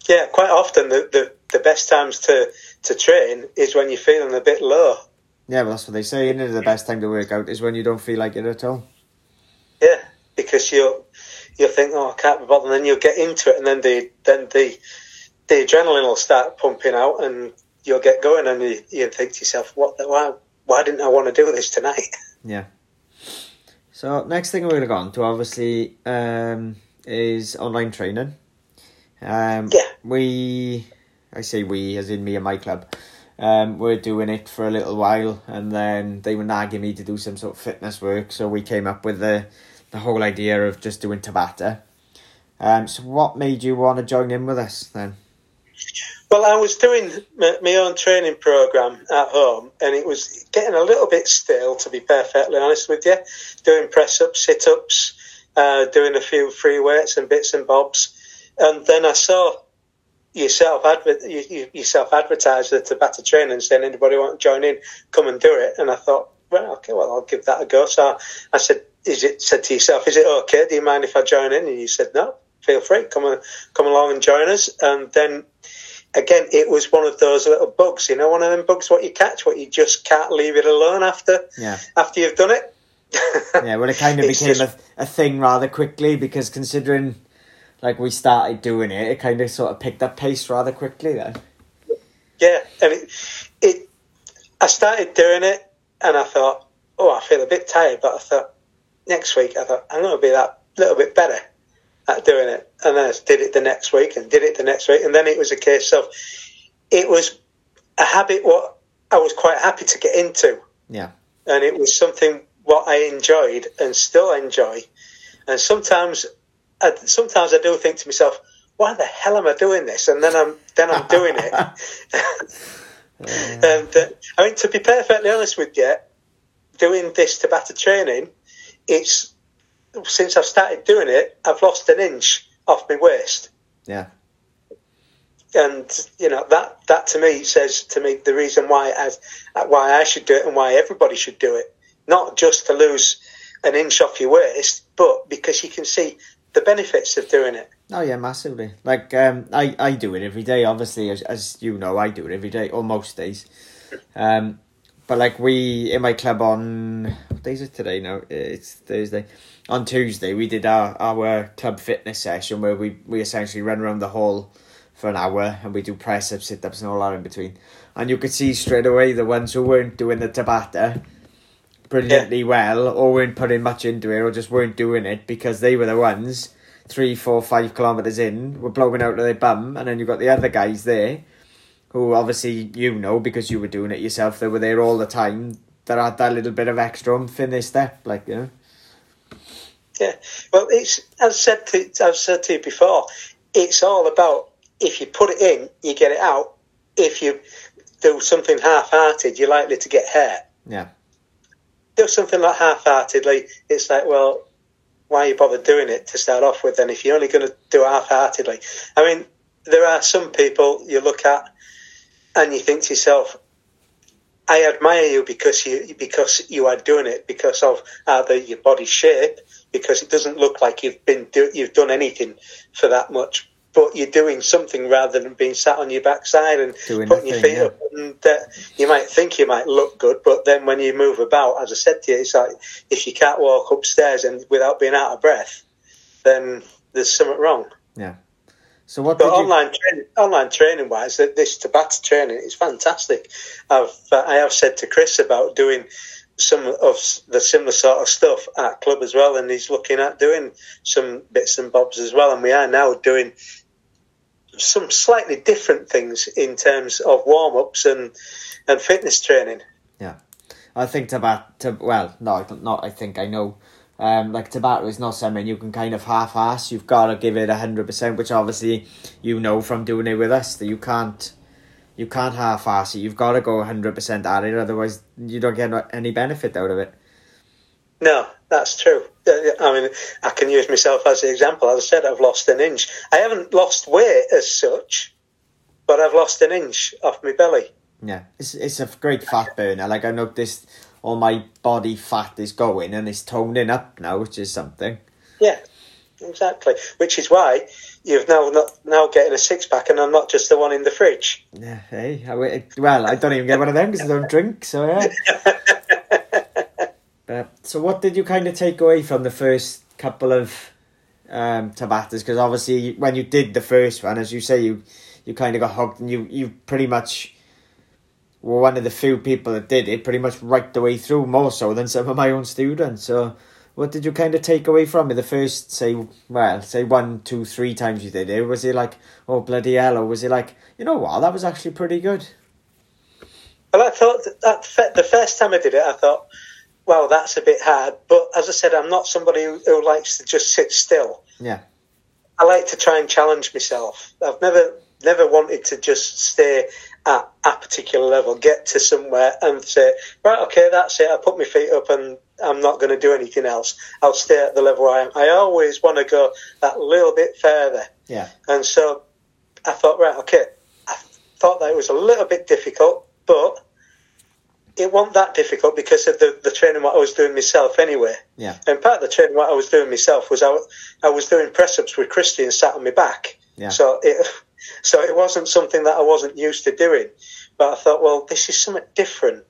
Yeah, quite often the, the, the best times to, to train is when you're feeling a bit low. yeah, well, that's what they say. Isn't it? The best time to work out is when you don't feel like it at all. Yeah, because you'll you'll think, oh, I can't be bothered, and then you'll get into it, and then the then the the adrenaline will start pumping out, and you'll get going, and you, you think to yourself, what? The, why? Why didn't I want to do this tonight? Yeah. So next thing we're going to go on to obviously um, is online training. Um, Yeah. We, I say we, as in me and my club, um, we're doing it for a little while, and then they were nagging me to do some sort of fitness work. So we came up with the the whole idea of just doing Tabata. Um, so what made you want to join in with us then? Well, I was doing my, own training program at home, and it was getting a little bit stale, to be perfectly honest with you. Doing press ups, sit ups, uh, doing a few free weights and bits and bobs, and then I saw yourself adver- you, you, yourself advertise the Tabata training, saying anybody want to join in, come and do it. And I thought, well, okay, well, I'll give that a go. So I said, is it said to yourself, is it okay? Do you mind if I join in? And you said, no, feel free, come on, come along and join us. And then again, it was one of those little bugs, you know, one of them bugs what you catch, what you just can't leave it alone after Yeah. after you've done it. Yeah, well, it kind of became just- a, a thing rather quickly because considering, like, we started doing it, it kind of sort of picked up pace rather quickly then. Yeah, and it, it, I started doing it, and I thought, oh, I feel a bit tired, but I thought next week, I thought I'm going to be that little bit better at doing it, and then I did it the next week, and did it the next week, and then it was a case of it was a habit what I was quite happy to get into, Yeah. and it was something what I enjoyed and still enjoy, and sometimes I, sometimes I do think to myself, why the hell am I doing this? And then I'm then I'm doing it. and uh, I mean, to be perfectly honest with you, doing this Tabata training, it's since I've started doing it, I've lost an inch off my waist. Yeah. And you know that that to me says to me the reason why I why I should do it and why everybody should do it, not just to lose an inch off your waist, but because you can see the benefits of doing it. Oh yeah, massively. Like um, I, I do it every day. Obviously, as as you know, I do it every day or most days. Um, but like we in my club on what day is it today? No, it's Thursday. On Tuesday, we did our our club fitness session where we we essentially run around the hall for an hour and we do press ups, sit ups, and all that in between. And you could see straight away the ones who weren't doing the Tabata brilliantly yeah. well or weren't putting much into it or just weren't doing it because they were the ones three, four, five kilometres in were blowing out of their bum, and then you've got the other guys there who obviously you know because you were doing it yourself, they were there all the time, that had that little bit of extra oomph in their step, like, you know. Yeah, well, it's as I said to, I've said to you before, it's all about if you put it in, you get it out. If you do something half-hearted, you're likely to get hurt. Yeah. Do something like half-heartedly, it's like, well, why you bother doing it to start off with? Then, if you're only going to do it half-heartedly, I mean, there are some people you look at and you think to yourself, I admire you because you because you are doing it because of either your body shape, because it doesn't look like you've been do, you've done anything for that much, but you're doing something rather than being sat on your backside and doing putting your feet yeah. up. And uh, you might think you might look good, but then when you move about, as I said to you, it's like if you can't walk upstairs and without being out of breath, then there's something wrong. Yeah. So what? But online you... training, online training wise, this Tabata training is fantastic. I've uh, I have said to Chris about doing some of the similar sort of stuff at club as well, and he's looking at doing some bits and bobs as well. And we are now doing some slightly different things in terms of warm ups and and fitness training. Yeah, I think Tabata. Well, no, not. I think I know um, like Tabata is not something you can kind of half-ass. You've got to give it hundred percent, which obviously you know from doing it with us that you can't, you can't half-ass it. You've got to go hundred percent at it, otherwise you don't get any benefit out of it. No, that's true. Uh, I mean, I can use myself as an example. As I said, I've lost an inch. I haven't lost weight as such, but I've lost an inch off my belly. Yeah, it's it's a great fat burner. Like I noticed all my body fat is going and it's toning up now, which is something. Yeah, exactly. Which is why you've now not now getting a six pack and I'm not just the one in the fridge. Yeah, hey, I, well, I don't even get one of them because I don't drink. So yeah. but, so what did you kind of take away from the first couple of um, Tabatas? Because obviously, when you did the first one, as you say, you you kind of got hooked and you you pretty much were one of the few people that did it pretty much right the way through, more so than some of my own students. So, what did you kind of take away from it? The first, say, well, say one, two, three times you did it, was it like, oh, bloody hell, or was it like, you know what, that was actually pretty good? Well, I thought that, that the first time I did it, I thought, well, that's a bit hard. But as I said, I'm not somebody who, who likes to just sit still. Yeah. I like to try and challenge myself. I've never never wanted to just stay at a particular level, get to somewhere and say, right, okay, that's it. I put my feet up and I'm not going to do anything else. I'll stay at the level I am. I always want to go that little bit further. Yeah. And so I thought, right, okay, I thought that it was a little bit difficult, but it wasn't that difficult because of the, the training what I was doing myself anyway. Yeah. And part of the training what I was doing myself was I, I was doing press ups with Christian sat on my back. Yeah. So it so it wasn't something that I wasn't used to doing. But I thought, well, this is something different,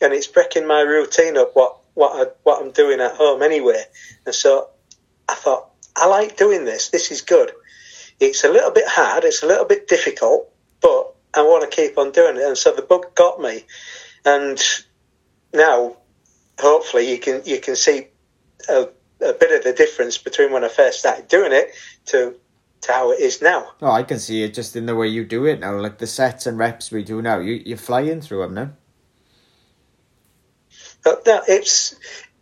and it's breaking my routine up. What what I, what I'm doing at home anyway. And so I thought, I like doing this. This is good. It's a little bit hard. It's a little bit difficult, but I want to keep on doing it. And so the bug got me, and now hopefully you can you can see a, a bit of the difference between when I first started doing it to to how it is now. Oh, I can see it just in the way you do it now. Like the sets and reps we do now, you you're flying through them now. But uh, no, it's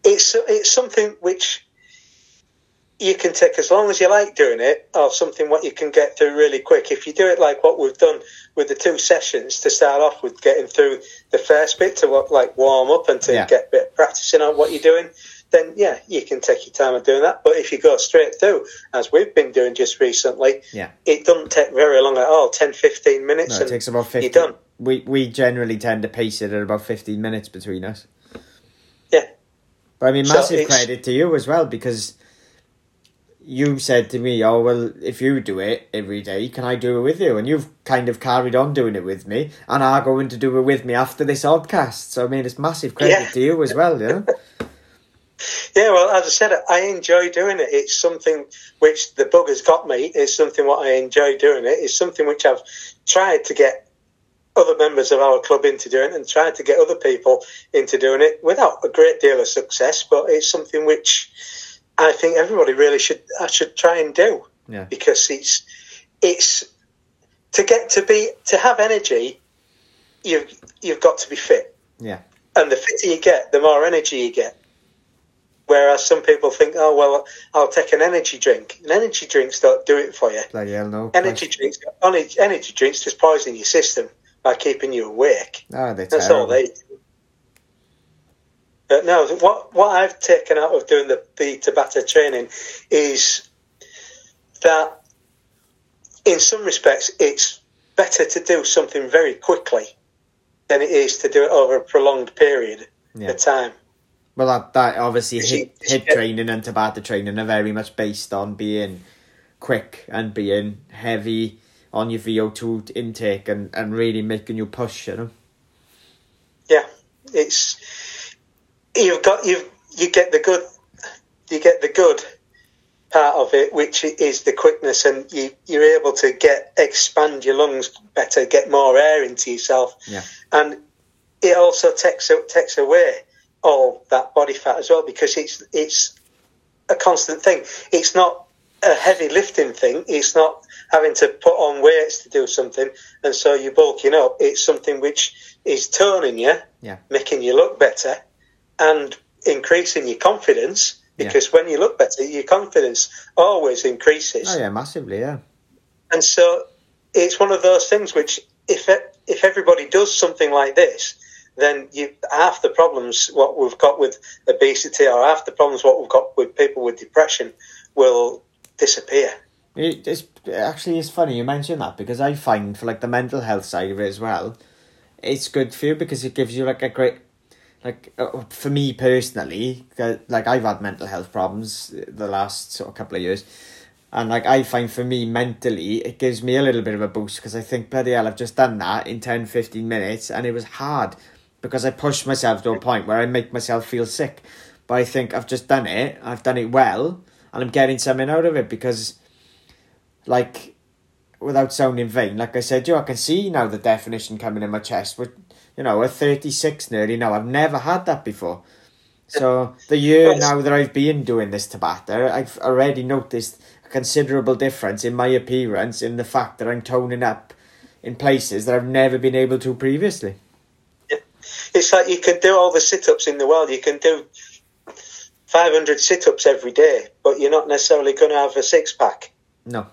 it's it's something which you can take as long as you like doing it, or something what you can get through really quick. If you do it like what we've done with the two sessions to start off with, getting through the first bit to what like warm up and to Yeah. get a bit of practicing on what you're doing, then yeah, you can take your time of doing that. But if you go straight through, as we've been doing just recently, Yeah. it doesn't take very long at all 10, 15 minutes. No, it takes about 50. You're done. We, we generally tend to pace it at about 15 minutes between us. Yeah. But I mean, massive it's- credit to you as well because you said to me, "Oh well, if you do it every day, can I do it with you?" And you've kind of carried on doing it with me, and are going to do it with me after this oddcast. So I mean, it's massive credit Yeah. to you as well, you know. Yeah, well, as I said, I enjoy doing it. It's something which the bug has got me. It's something what I enjoy doing it. It's something which I've tried to get other members of our club into doing and tried to get other people into doing it without a great deal of success. But it's something which I think everybody really should I should try and do Yeah. because it's it's to get to be to have energy. You've you've got to be fit Yeah, and the fitter you get, the more energy you get. Whereas some people think, oh well, I'll take an energy drink. And energy drinks don't do it for you. hell, no. Energy drinks, only energy drinks just poison your system by keeping you awake. Oh, they're That's terrible. all they. do. But no, what what I've taken out of doing the the Tabata training is that in some respects it's better to do something very quickly than it is to do it over a prolonged period Yeah. of time. Well, that, that obviously it- HIIT training and Tabata training are very much based on being quick and being heavy on your VO2 intake and, and really making you push, you know. Yeah, it's you've got you you get the good you get the good part of it, which is the quickness, and you you're able to get expand your lungs better, get more air into yourself, Yeah. and it also takes takes away all that body fat as well because it's it's a constant thing. It's not a heavy lifting thing. It's not having to put on weights to do something, and so you're bulking up. It's something which is toning you, Yeah. making you look better, and increasing your confidence. Yeah. Because when you look better, your confidence always increases. Oh, yeah, massively, yeah. And so it's one of those things which, if it, if everybody does something like this, then you half the problems what we've got with obesity or half the problems what we've got with people with depression will disappear. It, it's actually it's funny you mention that because I find for like the mental health side of it as well, it's good for you because it gives you like a great, like uh, for me personally, uh, like I've had mental health problems the last sort of couple of years, and like I find for me mentally it gives me a little bit of a boost because I think bloody hell I've just done that in 10, 15 minutes and it was hard because I push myself to a point where I make myself feel sick, but I think I've just done it, I've done it well, and I'm getting something out of it because like without sounding vain, like I said, you, I can see now the definition coming in my chest. But you know, at thirty six nearly now, I've never had that before. So the year now that I've been doing this Tabata, I've already noticed a considerable difference in my appearance in the fact that I'm toning up in places that I've never been able to previously. It's like you can do all the sit ups in the world. You can do 500 sit ups every day, but you're not necessarily going to have a six pack No.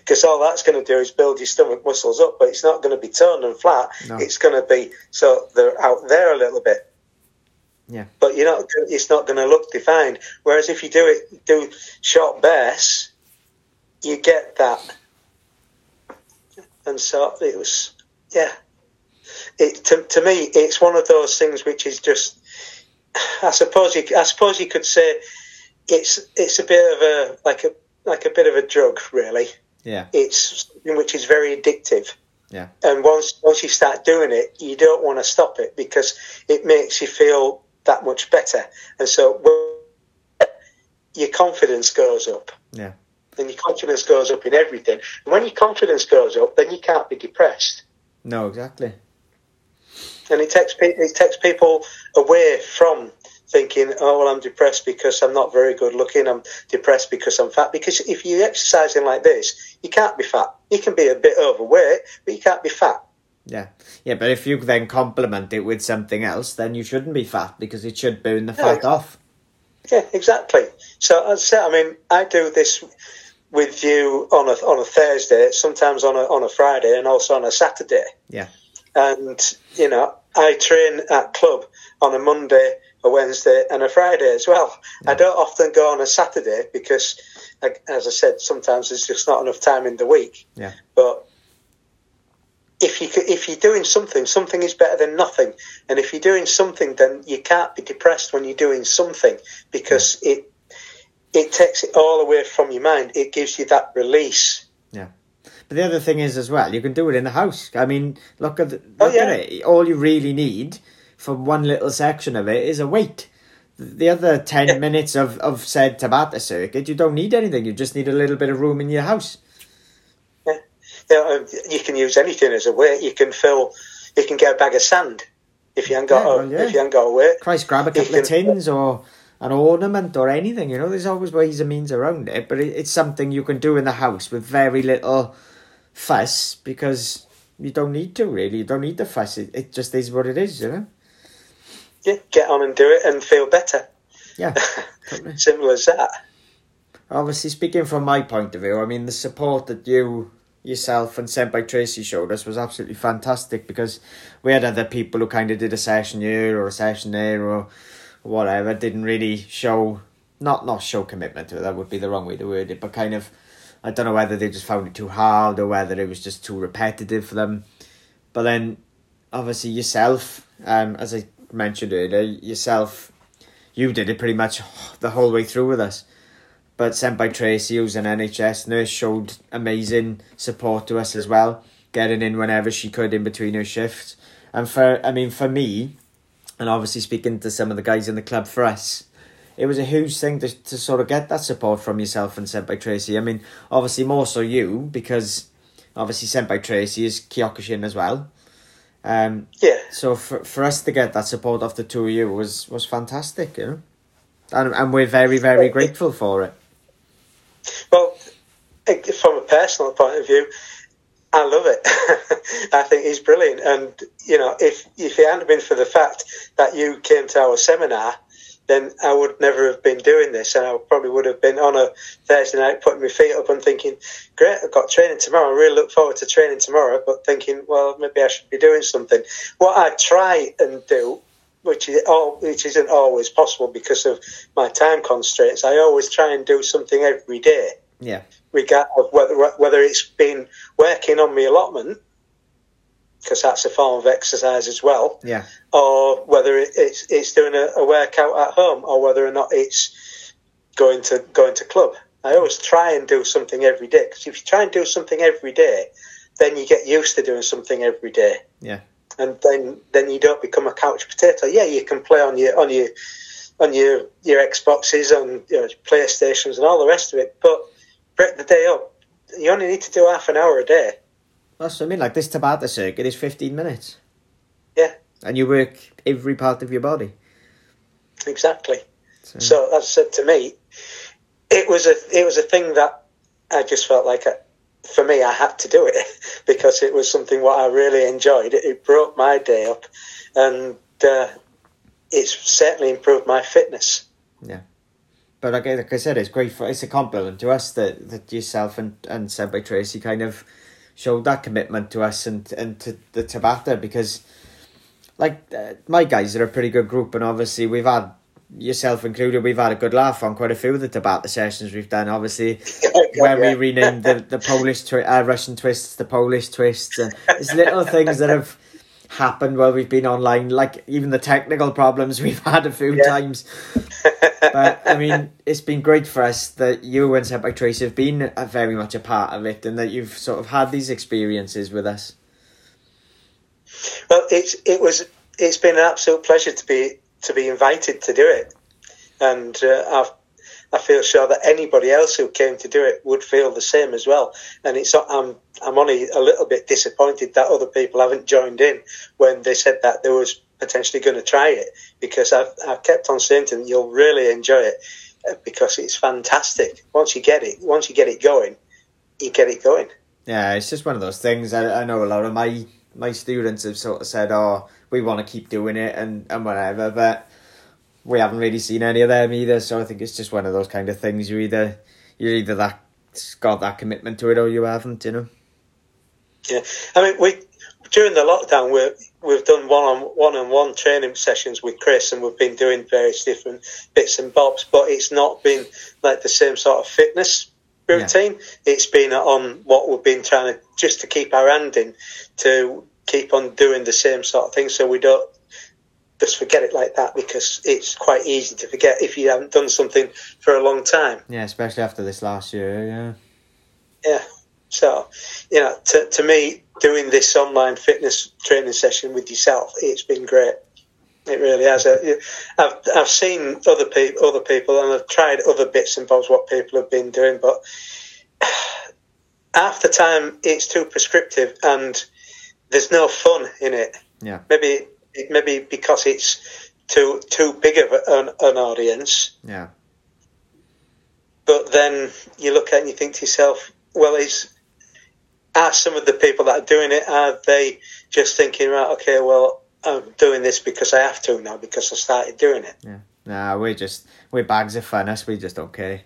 because all that's going to do is build your stomach muscles up, but it's not going to be toned and flat. No. It's going to be so they're out there a little bit. Yeah. But you're not. It's not going to look defined. Whereas if you do it, do short bursts, you get that. And so it was, yeah. It to, to me, it's one of those things which is just. I suppose you. I suppose you could say, it's it's a bit of a like a like a bit of a drug, really. Yeah. It's something which is very addictive. Yeah. And once once you start doing it, you don't want to stop it because it makes you feel that much better. And so your confidence goes up. Yeah. And your confidence goes up in everything. And when your confidence goes up, then you can't be depressed. No, exactly. And it takes people it takes people away from thinking, oh well, I'm depressed because I'm not very good looking. I'm depressed because I'm fat. Because if you're exercising like this, you can't be fat. You can be a bit overweight, but you can't be fat. Yeah. Yeah, but if you then complement it with something else, then you shouldn't be fat because it should burn the fat off. Yeah, exactly. So as I said, I mean, I do this with you on a on a Thursday, sometimes on a on a Friday, and also on a Saturday. Yeah. And you know, I train at club on a Monday, a Wednesday, and a Friday as well. I mm. don't often go on a Saturday because, as I said, sometimes there's just not enough time in the week. Yeah. But if you if you're doing something, something is better than nothing. And if you're doing something, then you can't be depressed when you're doing something because it it takes it all away from your mind. It gives you that release. But the other thing is as well, you can do it in the house. I mean, look at the, Oh, yeah. at it. All you really need for one little section of it is a weight. The other ten Yeah. minutes of, of said Tabata circuit, you don't need anything. You just need a little bit of room in your house. You, um, know, you can use anything as a weight. You can fill. You can get a bag of sand if you haven't got Yeah, well, yeah. if you haven't got a weight. Christ, grab a couple of tins or an ornament or anything. You know, there's always ways and means around it. But it, it's something you can do in the house with very little fuss because you don't need to really. You don't need the fuss. It, it just is what it is. You know. Yeah, get on and do it and feel better. Yeah. totally. Simple as that. Obviously, speaking from my point of view, I mean the support that you yourself and Senpai Tracy showed us was absolutely fantastic because we had other people who kind of did a session here or a session there or whatever didn't really show not not show commitment to it that would be the wrong way to word it but kind of I don't know whether they just found it too hard or whether it was just too repetitive for them but then obviously yourself um as I mentioned earlier yourself you did it pretty much the whole way through with us but Senpai Tracy, who's an NHS nurse, showed amazing support to us as well, getting in whenever she could in between her shifts. And for, I mean, for me, and obviously speaking to some of the guys in the club for us, it was a huge thing to, to sort of get that support from yourself and Senpai Tracy. I mean, obviously more so you, because obviously Senpai Tracy is Kyokushin as well. Um, Yeah, so for for us to get that support off the two of you was was fantastic, you know, and and we're very very grateful for it. Well, from a personal point of view, I love it. I think he's brilliant. And, you know, if, if it hadn't been for the fact that you came to our seminar, then I would never have been doing this. And I probably would have been on a Thursday night putting my feet up and thinking, great, I've got training tomorrow. I really look forward to training tomorrow. But thinking, well, maybe I should be doing something. What I try and do which is all, which isn't always possible because of my time constraints. I always try and do something every day, Yeah, regardless of whether whether it's been working on my allotment, because that's a form of exercise as well, yeah, or whether it's it's doing a, a workout at home, or whether or not it's going to going to club. I always try and do something every day because if you try and do something every day, then you get used to doing something every day yeah, and then then you don't become a couch potato. Yeah, you can play on your on your on your your Xboxes, on your PlayStations, and all the rest of it. But break the day up. You only need to do half an hour a day. That's what I mean. Like this Tabata circuit is fifteen minutes. Yeah. and you work every part of your body. Exactly. So, So as I said to me, it was a it was a thing that I just felt like. I, for me, I had to do it because it was something what I really enjoyed. It, it broke my day up, and uh, it's certainly improved my fitness. Yeah. But like, like I said, it's great for it's a compliment to us that that yourself and and Senpai Tracy kind of showed that commitment to us and and to the Tabata because like uh, my guys are a pretty good group and obviously we've had yourself included we've had a good laugh on quite a few of the Tabata sessions we've done. Obviously when we renamed the the Polish twi- uh, Russian twists the Polish twists and it's little things that have happened while we've been online like even the technical problems we've had a few Yeah. times but I mean, it's been great for us that you and Senpai Tracy have been a, very much a part of it, and that you've sort of had these experiences with us. Well, it's it was it's been an absolute pleasure to be to be invited to do it, and uh, I I feel sure that anybody else who came to do it would feel the same as well. And it's I'm I'm only a little bit disappointed that other people haven't joined in when they said that they was potentially going to try it because I've I've kept on saying to them you'll really enjoy it uh, because it's fantastic. Once you get it, once you get it going, you get it going. Yeah, it's just one of those things. I, I know a lot of my my students have sort of said, "Oh, we want to keep doing it," and and whatever. But we haven't really seen any of them either. So I think it's just one of those kind of things. You either you're either that got that commitment to it or you haven't. You know. Yeah, I mean we during the lockdown we we've done one on one on one training sessions with Chris and we've been doing various different bits and bobs, but it's not been like the same sort of fitness routine. Yeah. It's been on what we've been trying to just to keep our hand in to keep on doing the same sort of thing so we don't just forget it like that because it's quite easy to forget if you haven't done something for a long time. Yeah, especially after this last year, yeah. Yeah. So, you know, to, to me, doing this online fitness training session with yourself, it's been great. It really has. Uh, I've I've seen other people, other people, and I've tried other bits and bobs what people have been doing, but after time, it's too prescriptive, and there's no fun in it. Yeah. Maybe maybe because it's too too big of an, an audience. Yeah. But then you look at it and you think to yourself, well, is are some of the people that are doing it are they just thinking, right? Okay, well, I'm doing this because I have to now because I started doing it. Yeah. Nah, we just we bags of funness. We just don't care.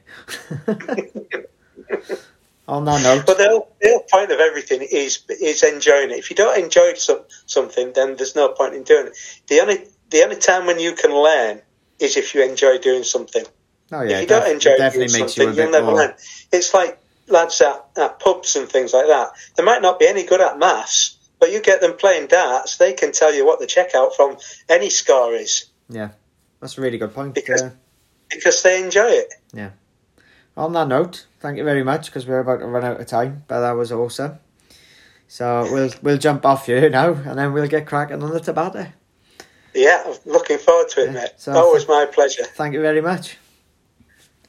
On that note, but the whole, point of everything is is enjoying it. If you don't enjoy some, something, then there's no point in doing it. The only the only time when you can learn is if you enjoy doing something. Oh yeah, if you don't enjoy doing something, you will never more... learn. It's like lads at, at pubs and things like that. They might not be any good at maths, but you get them playing darts, they can tell you what the checkout from any score is. Yeah, that's a really good point. Because, uh, because they enjoy it. Yeah. On that note, thank you very much because we're about to run out of time, but that was awesome. So we'll we'll jump off here now, and then we'll get cracking on the Tabata. Yeah, looking forward to it, yeah, mate. So Always my pleasure. Thank you very much.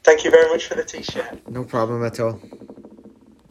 Thank you very much for the t-shirt. No problem at all.